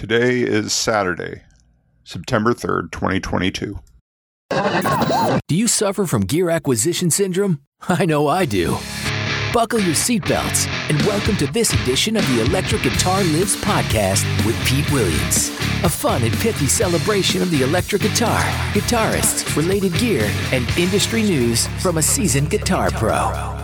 Today is Saturday, September 3rd, 2022. Do you suffer from gear acquisition syndrome? I know I do. Buckle your seatbelts and welcome to this edition of the Electric Guitar Lives podcast with Pete Williams. A fun and pithy celebration of the electric guitar, guitarists, related gear, and industry news from a seasoned guitar pro.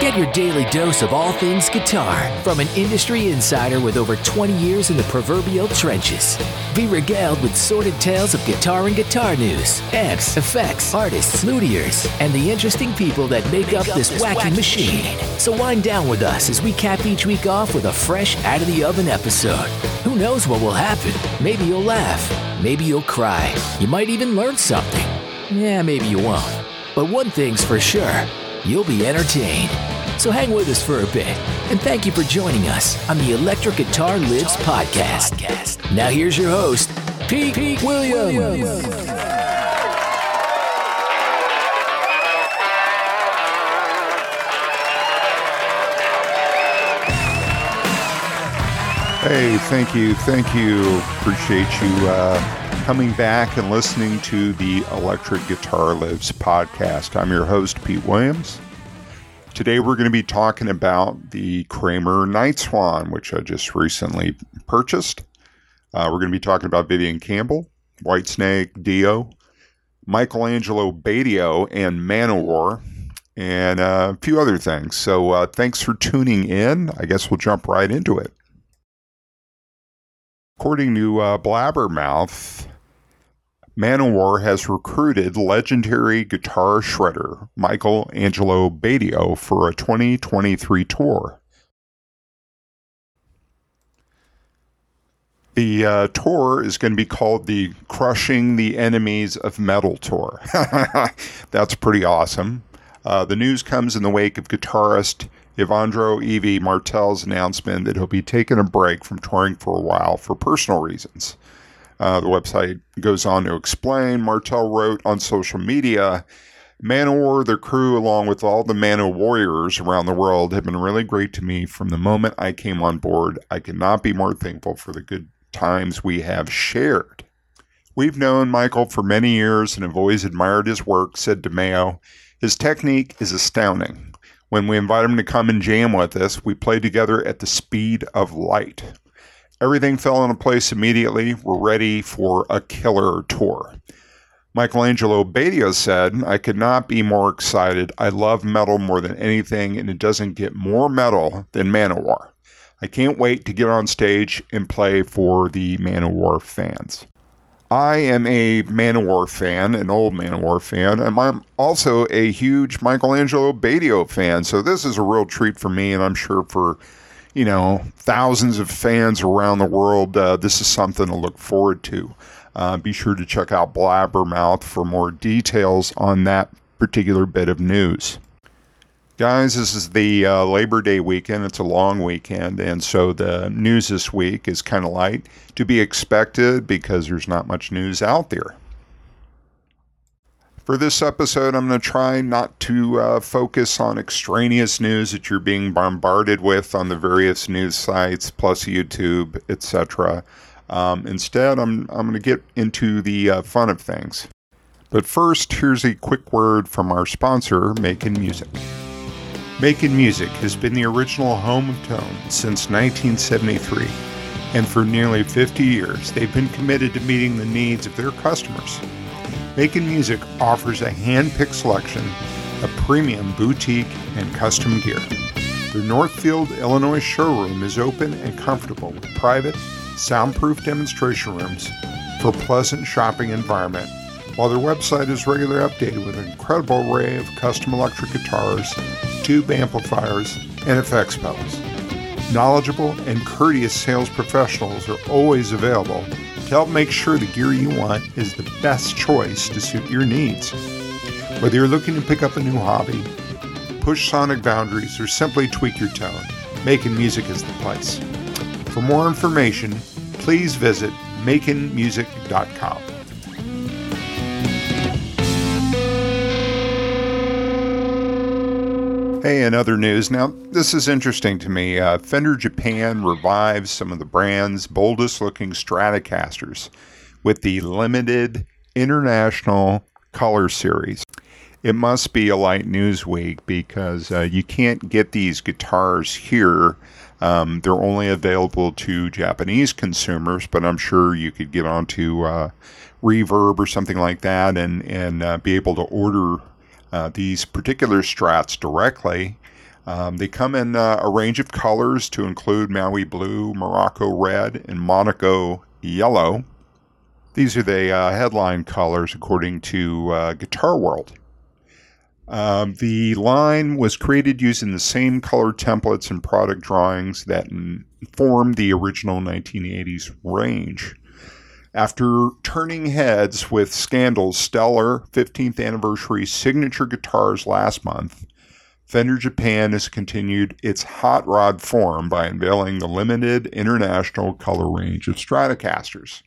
Get your daily dose of all things guitar from an industry insider with over 20 years in the proverbial trenches. Be regaled with sordid tales of guitar and guitar news, amps, effects, artists, luthiers, and the interesting people that make up this wacky machine. So wind down with us as we cap each week off with a fresh, out of the oven episode. Who knows what will happen? Maybe you'll laugh. Maybe you'll cry. You might even learn something. Yeah, maybe you won't. But one thing's for sure you'll be entertained. So hang with us for a bit, and thank you for joining us on the Electric Guitar Lives podcast. Now here's your host, Pete, Pete Williams. Hey, thank you, thank you. Appreciate you uh, coming back and listening to the Electric Guitar Lives podcast. I'm your host, Pete Williams. Today we're going to be talking about the Kramer Nightswan, which I just recently purchased. Uh, we're going to be talking about Vivian Campbell, Whitesnake, Dio, Michael Angelo Batio, and Manowar, and uh, a few other things. So uh, thanks for tuning in. I guess we'll jump right into it. According to uh, Blabbermouth, Manowar has recruited legendary guitar shredder Michael Angelo Batio for a 2023 tour. The uh, tour is going to be called the Crushing the Enemies of Metal Tour. That's pretty awesome. Uh, the news comes in the wake of guitarist Evandro Evie Martel's announcement that he'll be taking a break from touring for a while for personal reasons. Uh, the website goes on to explain. Martel wrote on social media Manowar, their crew, along with all the Mano warriors around the world, have been really great to me from the moment I came on board. I cannot be more thankful for the good times we have shared. We've known Michael for many years and have always admired his work, said DeMaio. His technique is astounding. When we invite him to come and jam with us, we play together at the speed of light. Everything fell into place immediately. We're ready for a killer tour. Michael Angelo Batio said, I could not be more excited. I love metal more than anything, and it doesn't get more metal than Manowar. I can't wait to get on stage and play for the Manowar fans. I am a Manowar fan, an old Manowar fan, and I'm also a huge Michael Angelo Batio fan. So this is a real treat for me, and I'm sure for you know, thousands of fans around the world, uh, this is something to look forward to. Uh, be sure to check out Blabbermouth for more details on that particular bit of news. Guys, this is the uh, Labor Day weekend. It's a long weekend, and so the news this week is kind of light to be expected because there's not much news out there. For this episode, I'm going to try not to uh, focus on extraneous news that you're being bombarded with on the various news sites, plus YouTube, etc. Um, instead, I'm, I'm going to get into the uh, fun of things. But first, here's a quick word from our sponsor, Make'n Music. Make'n Music has been the original home of tone since 1973, and for nearly 50 years, they've been committed to meeting the needs of their customers. Make'n Music offers a hand picked selection of premium boutique and custom gear. Their Northfield, Illinois showroom is open and comfortable with private, soundproof demonstration rooms for a pleasant shopping environment, while their website is regularly updated with an incredible array of custom electric guitars, tube amplifiers, and effects pedals. Knowledgeable and courteous sales professionals are always available to help make sure the gear you want is the best choice to suit your needs. Whether you're looking to pick up a new hobby, push sonic boundaries, or simply tweak your tone, Make'n Music is the place. For more information, please visit makenmusic.com. Hey, in other news, now this is interesting to me. Uh, Fender Japan revives some of the brand's boldest looking Stratocasters with the limited international color series. It must be a light news week because uh, you can't get these guitars here. Um, they're only available to Japanese consumers, but I'm sure you could get onto uh, Reverb or something like that and and uh, be able to order uh, these particular strats directly. Um, they come in uh, a range of colors to include Maui blue, Morocco red, and Monaco yellow. These are the uh, headline colors according to uh, Guitar World. Um, the line was created using the same color templates and product drawings that formed the original 1980s range. After turning heads with Scandal's stellar 15th anniversary signature guitars last month, Fender Japan has continued its hot rod form by unveiling the limited international color range of Stratocasters.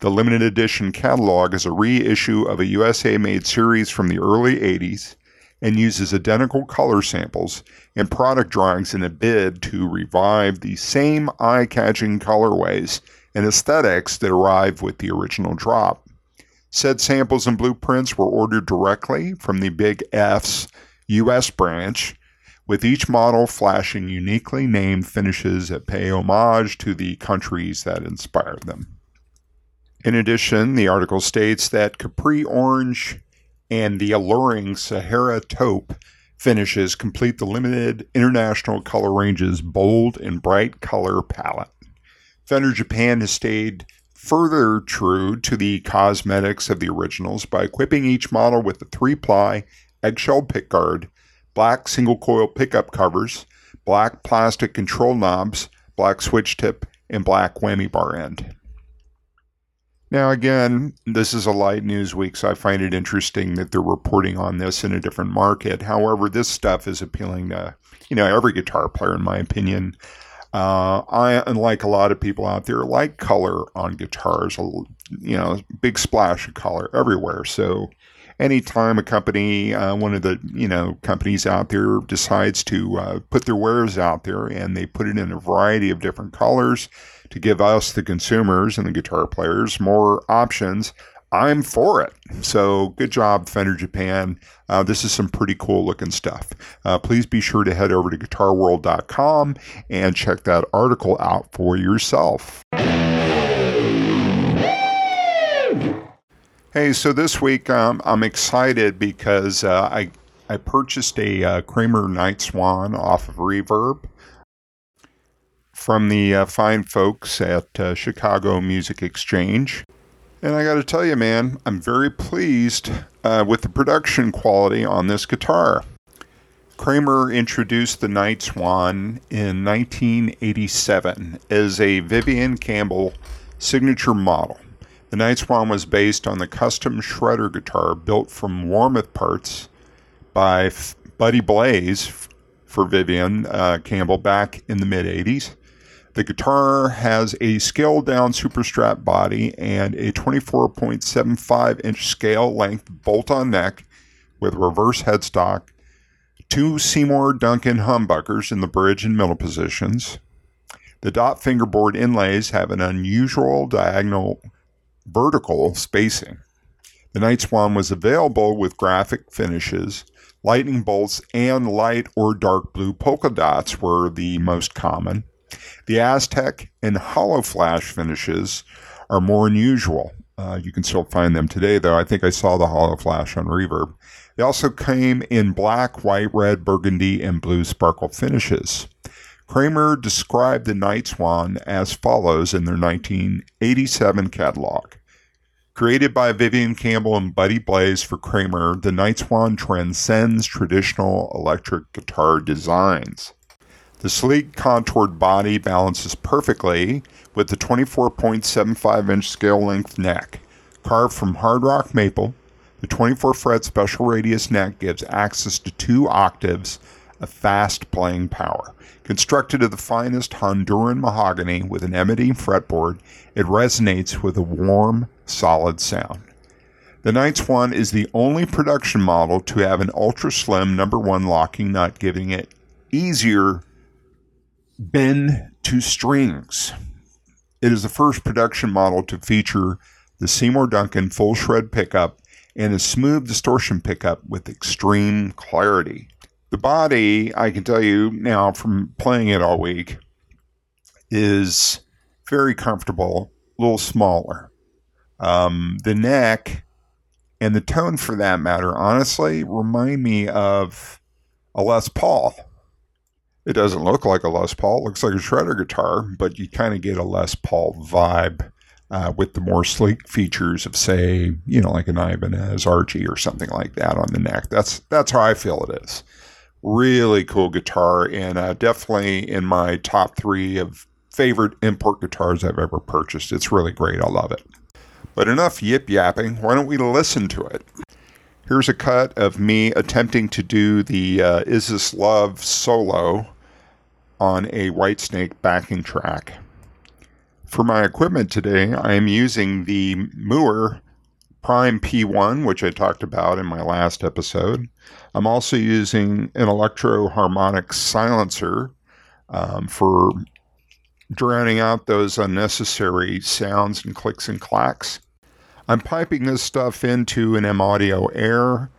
The limited edition catalog is a reissue of a USA made series from the early 80s and uses identical color samples and product drawings in a bid to revive the same eye catching colorways and aesthetics that arrive with the original drop. Said samples and blueprints were ordered directly from the Big F's US branch, with each model flashing uniquely named finishes that pay homage to the countries that inspired them. In addition, the article states that Capri Orange and the alluring Sahara taupe finishes complete the limited international color range's bold and bright color palette. Fender Japan has stayed further true to the cosmetics of the originals by equipping each model with a three ply eggshell pickguard, black single coil pickup covers, black plastic control knobs, black switch tip, and black whammy bar end. Now, again, this is a light news week, so I find it interesting that they're reporting on this in a different market. However, this stuff is appealing to, you know, every guitar player, in my opinion. Uh, I, unlike a lot of people out there, like color on guitars. You know, big splash of color everywhere. So, anytime a company, uh, one of the you know companies out there, decides to uh, put their wares out there and they put it in a variety of different colors, to give us, the consumers and the guitar players, more options, I'm for it. So good job, Fender Japan. Uh, this is some pretty cool looking stuff. Uh, please be sure to head over to guitarworld.com and check that article out for yourself. Hey, so this week um, I'm excited because uh, I I purchased a uh, Kramer Nightswan off of Reverb from the uh, fine folks at uh, Chicago Music Exchange. And I got to tell you, man, I'm very pleased uh, with the production quality on this guitar. Kramer introduced the Nightswan in 1987 as a Vivian Campbell signature model. The Nightswan was based on the custom shredder guitar built from Warmoth parts by Buddy Blaze for Vivian uh, Campbell back in the mid 80s. The guitar has a scaled down superstrat body and a 24.75 inch scale length bolt on neck with reverse headstock, two Seymour Duncan humbuckers in the bridge and middle positions. The dot fingerboard inlays have an unusual diagonal vertical spacing. The Nightswan was available with graphic finishes. Lightning bolts and light or dark blue polka dots were the most common. The Aztec and Holoflash finishes are more unusual. Uh, you can still find them today, though. I think I saw the Holoflash on Reverb. They also came in black, white, red, burgundy, and blue sparkle finishes. Kramer described the Nightswan as follows in their 1987 catalog. Created by Vivian Campbell and Buddy Blaze for Kramer, the Nightswan transcends traditional electric guitar designs. The sleek contoured body balances perfectly with the 24.75 inch scale length neck. Carved from hard rock maple, the 24 fret special radius neck gives access to two octaves of fast playing power. Constructed of the finest Honduran mahogany with an ebony fretboard, it resonates with a warm, solid sound. The Nightswan is the only production model to have an ultra slim number one locking nut, giving it easier bend to strings. It is the first production model to feature the Seymour Duncan full shred pickup and a smooth distortion pickup with extreme clarity. The body, I can tell you now from playing it all week, is very comfortable, a little smaller. Um, the neck and the tone, for that matter, honestly, remind me of a Les Paul. It doesn't look like a Les Paul, it looks like a shredder guitar, but you kind of get a Les Paul vibe uh, with the more sleek features of, say, you know, like an Ibanez RG or something like that on the neck. That's that's how I feel it is. Really cool guitar, and uh, definitely in my top three of favorite import guitars I've ever purchased. It's really great. I love it. But enough yip yapping. Why don't we listen to it? Here's a cut of me attempting to do the uh, Is This Love solo on a Whitesnake backing track. For my equipment today, I am using the Mooer Prime P1, which I talked about in my last episode. I'm also using an Electro-Harmonix silencer um, for drowning out those unnecessary sounds and clicks and clacks. I'm piping this stuff into an M Audio Air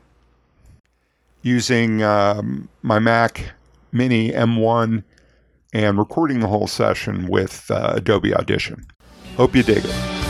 using um, my Mac Mini M1 and recording the whole session with uh, Adobe Audition. Hope you dig it.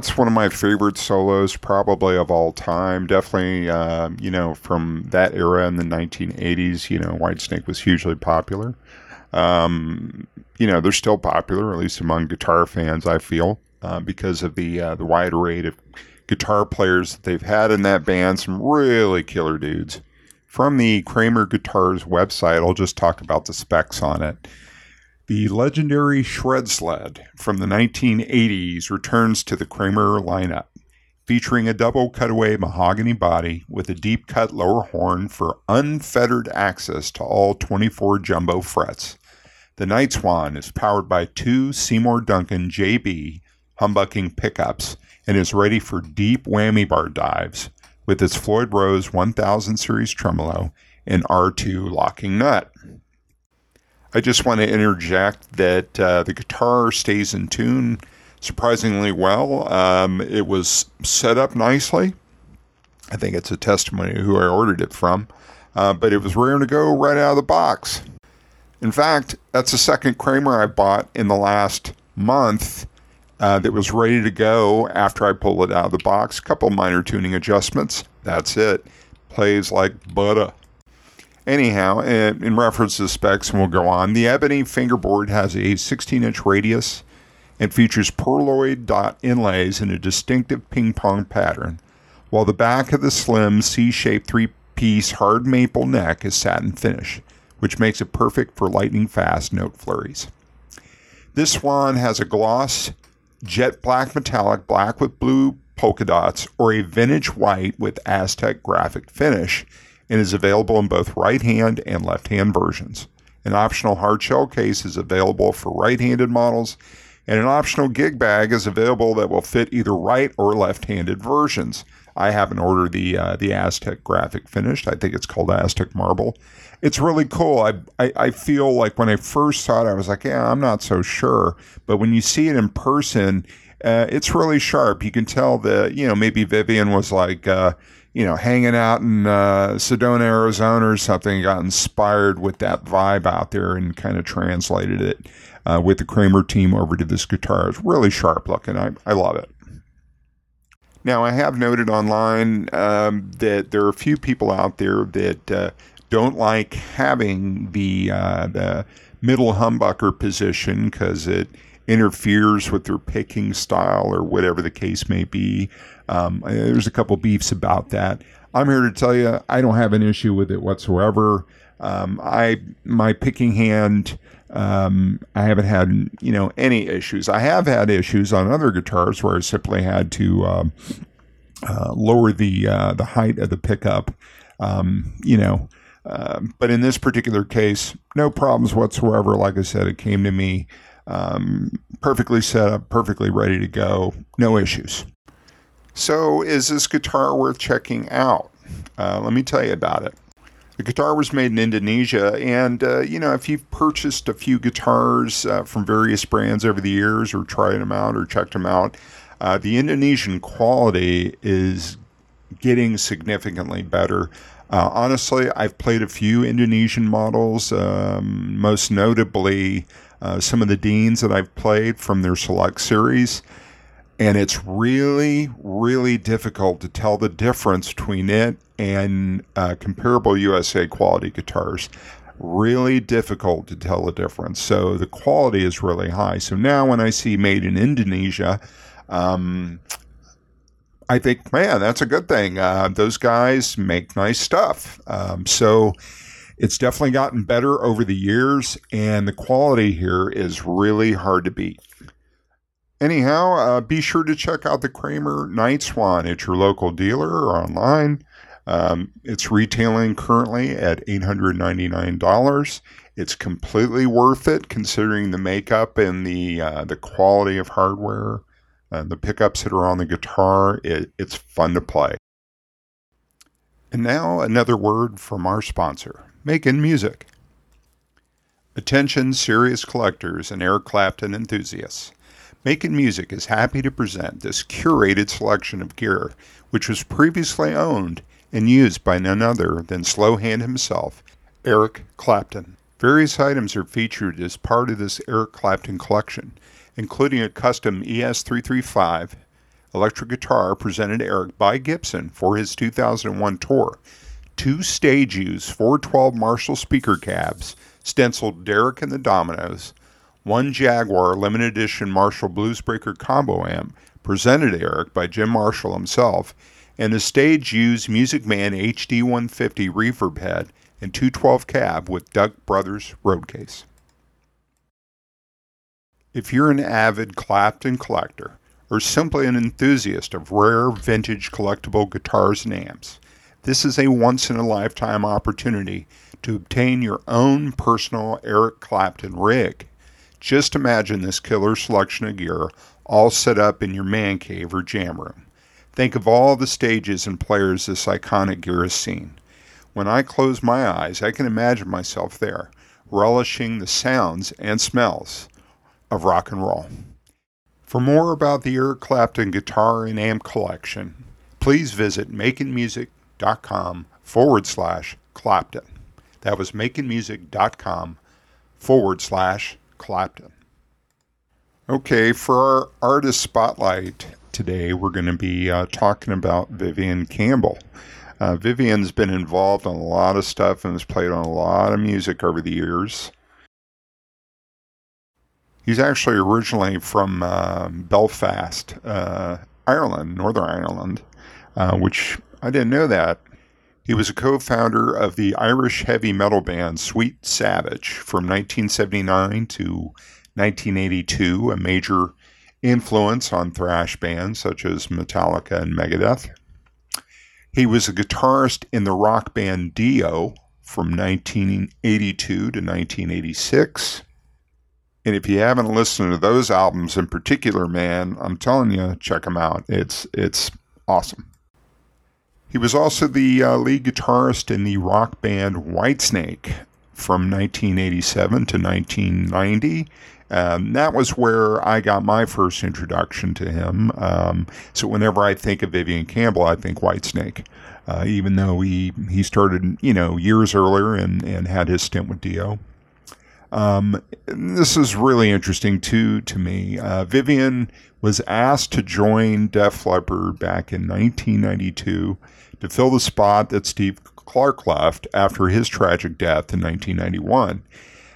That's one of my favorite solos, probably of all time. Definitely, uh, you know, from that era in the 1980s, you know, Whitesnake was hugely popular. Um, you know, they're still popular, at least among guitar fans, I feel, uh, because of the uh, the wide array of guitar players that they've had in that band. Some really killer dudes. From the Kramer Guitars website, I'll just talk about the specs on it. The legendary Shred Sled from the 1980s returns to the Kramer lineup, featuring a double cutaway mahogany body with a deep cut lower horn for unfettered access to all 24 jumbo frets. The Nightswan is powered by two Seymour Duncan JB humbucking pickups and is ready for deep whammy bar dives with its Floyd Rose 1000 series tremolo and R2 locking nut. I just want to interject that uh, the guitar stays in tune surprisingly well. Um, it was set up nicely. I think it's a testimony to who I ordered it from, uh, but it was raring to go right out of the box. In fact, that's the second Kramer I bought in the last month uh, that was ready to go after I pulled it out of the box. A couple minor tuning adjustments. That's it. Plays like butter. Anyhow, in reference to specs, and we'll go on, the ebony fingerboard has a 16 inch radius and features pearloid dot inlays in a distinctive ping pong pattern, while the back of the slim C shaped three piece hard maple neck is satin finish, which makes it perfect for lightning fast note flurries. This swan has a gloss jet black metallic, black with blue polka dots, or a vintage white with Aztec graphic finish and is available in both right hand and left hand versions. An optional hard shell case is available for right handed models, and an optional gig bag is available that will fit either right or left handed versions. I haven't ordered the uh, the Aztec graphic finished. I think it's called Aztec Marble. It's really cool. I, I, I feel like when I first saw it, I was like, yeah, I'm not so sure. But when you see it in person, uh, it's really sharp. You can tell that you know maybe Vivian was like, uh, you know, hanging out in uh, Sedona, Arizona or something, got inspired with that vibe out there and kind of translated it uh, with the Kramer team over to this guitar. It's really sharp looking. I, I love it. Now, I have noted online um, that there are a few people out there that uh, don't like having the uh, the middle humbucker position because it interferes with their picking style or whatever the case may be. Um, there's a couple beefs about that. I'm here to tell you I don't have an issue with it whatsoever. Um, I my picking hand. Um, I haven't had you know any issues. I have had issues on other guitars where I simply had to um, uh, lower the uh, the height of the pickup. Um, you know, uh, but in this particular case, no problems whatsoever. Like I said, it came to me perfectly set up, perfectly ready to go, no issues. So, is this guitar worth checking out? Uh, let me tell you about it. The guitar was made in Indonesia, and uh, you know, if you've purchased a few guitars uh, from various brands over the years, or tried them out, or checked them out, uh, the Indonesian quality is getting significantly better. Uh, honestly, I've played a few Indonesian models, um, most notably uh, some of the Deans that I've played from their Select series. And it's really, really difficult to tell the difference between it and uh, comparable USA quality guitars. Really difficult to tell the difference. So the quality is really high. So now when I see made in Indonesia, um, I think, man, that's a good thing. Uh, those guys make nice stuff. Um, so it's definitely gotten better over the years, and the quality here is really hard to beat. Anyhow, uh, be sure to check out the Kramer Nightswan at your local dealer or online. Um, it's retailing currently at $899. It's completely worth it considering the makeup and the uh, the quality of hardware and the pickups that are on the guitar. It, it's fun to play. And now another word from our sponsor Make'n Music. Attention, serious collectors and Eric Clapton enthusiasts. Make'n Music is happy to present this curated selection of gear, which was previously owned and used by none other than Slowhand himself, Eric Clapton. Various items are featured as part of this Eric Clapton collection, including a custom ES335 electric guitar presented to Eric by Gibson for his 2001 tour, two stage use 412 Marshall speaker cabs, stenciled Derek and the Dominos, one Jaguar limited edition Marshall Bluesbreaker combo amp, presented Eric by Jim Marshall himself, and a stage used Music Man HD 150 reverb head and 212 cab with Duck Brothers road case. If you're an avid Clapton collector, or simply an enthusiast of rare vintage collectible guitars and amps, this is a once in a lifetime opportunity to obtain your own personal Eric Clapton rig. Just imagine this killer selection of gear all set up in your man cave or jam room. Think of all the stages and players this iconic gear has seen. When I close my eyes, I can imagine myself there, relishing the sounds and smells of rock and roll. For more about the Eric Clapton guitar and amp collection, please visit makenmusic.com forward slash Clapton. That was makenmusic.com forward slash Clapton. Okay, for our artist spotlight today, we're going to be uh, talking about Vivian Campbell. Uh, Vivian's been involved in a lot of stuff and has played on a lot of music over the years. He's actually originally from uh, Belfast, uh, Ireland, Northern Ireland, uh, which I didn't know that. He was a co founder of the Irish heavy metal band Sweet Savage from 1979 to 1982, a major influence on thrash bands such as Metallica and Megadeth. He was a guitarist in the rock band Dio from 1982 to 1986. And if you haven't listened to those albums in particular, man, I'm telling you, check them out. It's it's awesome. He was also the uh, lead guitarist in the rock band Whitesnake from 1987 to 1990. Um, that was where I got my first introduction to him. Um, so whenever I think of Vivian Campbell, I think Whitesnake, uh, even though he, he started, you know, years earlier and, and had his stint with Dio. Um, this is really interesting too to me. Uh, Vivian was asked to join Def Leppard back in 1992 to fill the spot that Steve Clark left after his tragic death in 1991.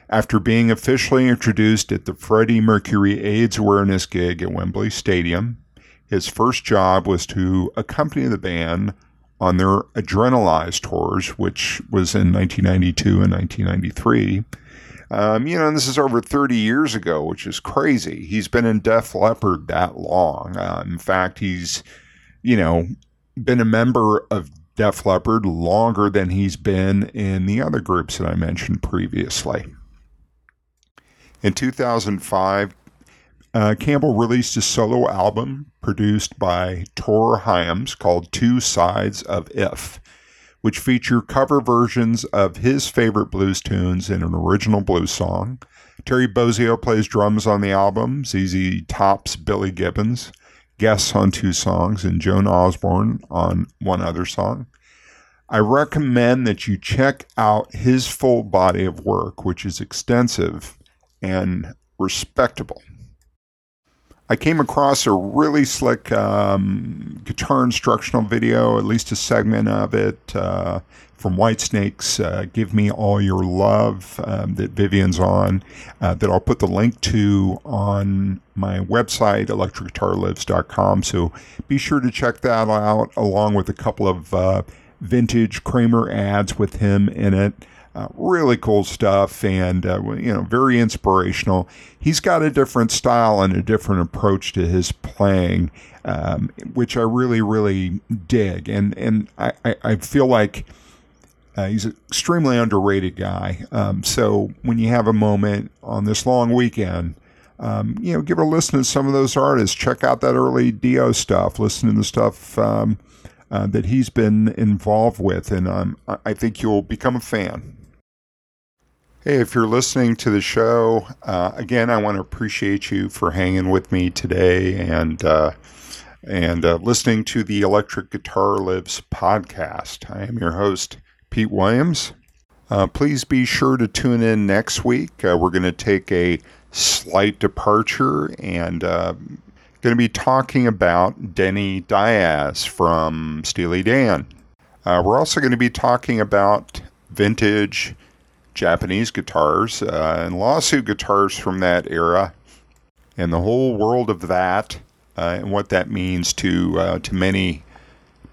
After being officially introduced at the Freddie Mercury AIDS awareness gig at Wembley Stadium, his first job was to accompany the band on their Adrenalize tours, which was in 1992 and 1993. Um, you know, this is over 30 years ago, which is crazy. He's been in Def Leppard that long. Uh, in fact, he's, you know, been a member of Def Leppard longer than he's been in the other groups that I mentioned previously. In 2005, uh, Campbell released a solo album produced by Tor Hyams called Two Sides of If, which feature cover versions of his favorite blues tunes in an original blues song. Terry Bozzio plays drums on the album, ZZ Top's Billy Gibbons guests on two songs, and Joan Osborne on one other song. I recommend that you check out his full body of work, which is extensive and respectable. I came across a really slick um, guitar instructional video, at least a segment of it, uh, from Whitesnake's uh, Give Me All Your Love um, that Vivian's on, uh, that I'll put the link to on my website, electricguitarlives.com. So be sure to check that out, along with a couple of uh, vintage Kramer ads with him in it. Uh, really cool stuff and uh, you know very inspirational. He's got a different style and a different approach to his playing um, which i really really dig. And and i, I feel like uh, he's an extremely underrated guy. Um, so when you have a moment on this long weekend um, you know give a listen to some of those artists. Check out that early dio stuff. Listen to the stuff um, uh, that he's been involved with. And um, i think you'll become a fan Hey, if you're listening to the show, uh, again, I want to appreciate you for hanging with me today and uh, and uh, listening to the Electric Guitar Lives podcast. I am your host, Pete Williams. Uh, please be sure to tune in next week. Uh, we're going to take a slight departure and uh, going to be talking about Denny Dias from Steely Dan. we're also going to be talking about vintage Japanese guitars uh, and lawsuit guitars from that era, and the whole world of that, uh, and what that means to uh, to many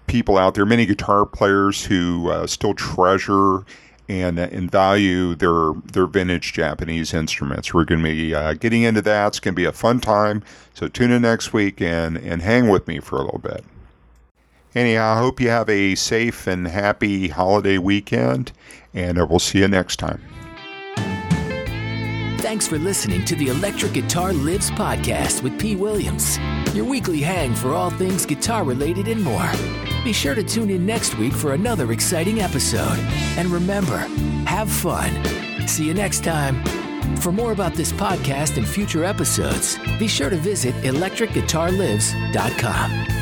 people out there, many guitar players who uh, still treasure and uh, and value their their vintage Japanese instruments. We're going to be uh, getting into that. It's going to be a fun time. So tune in next week and and hang with me for a little bit. Anyhow, I hope you have a safe and happy holiday weekend, and uh, we'll see you next time. Thanks for listening to the Electric Guitar Lives podcast with P. Williams, your weekly hang for all things guitar related and more. Be sure to tune in next week for another exciting episode. And remember, have fun. See you next time. For more about this podcast and future episodes, be sure to visit electricguitarlives.com.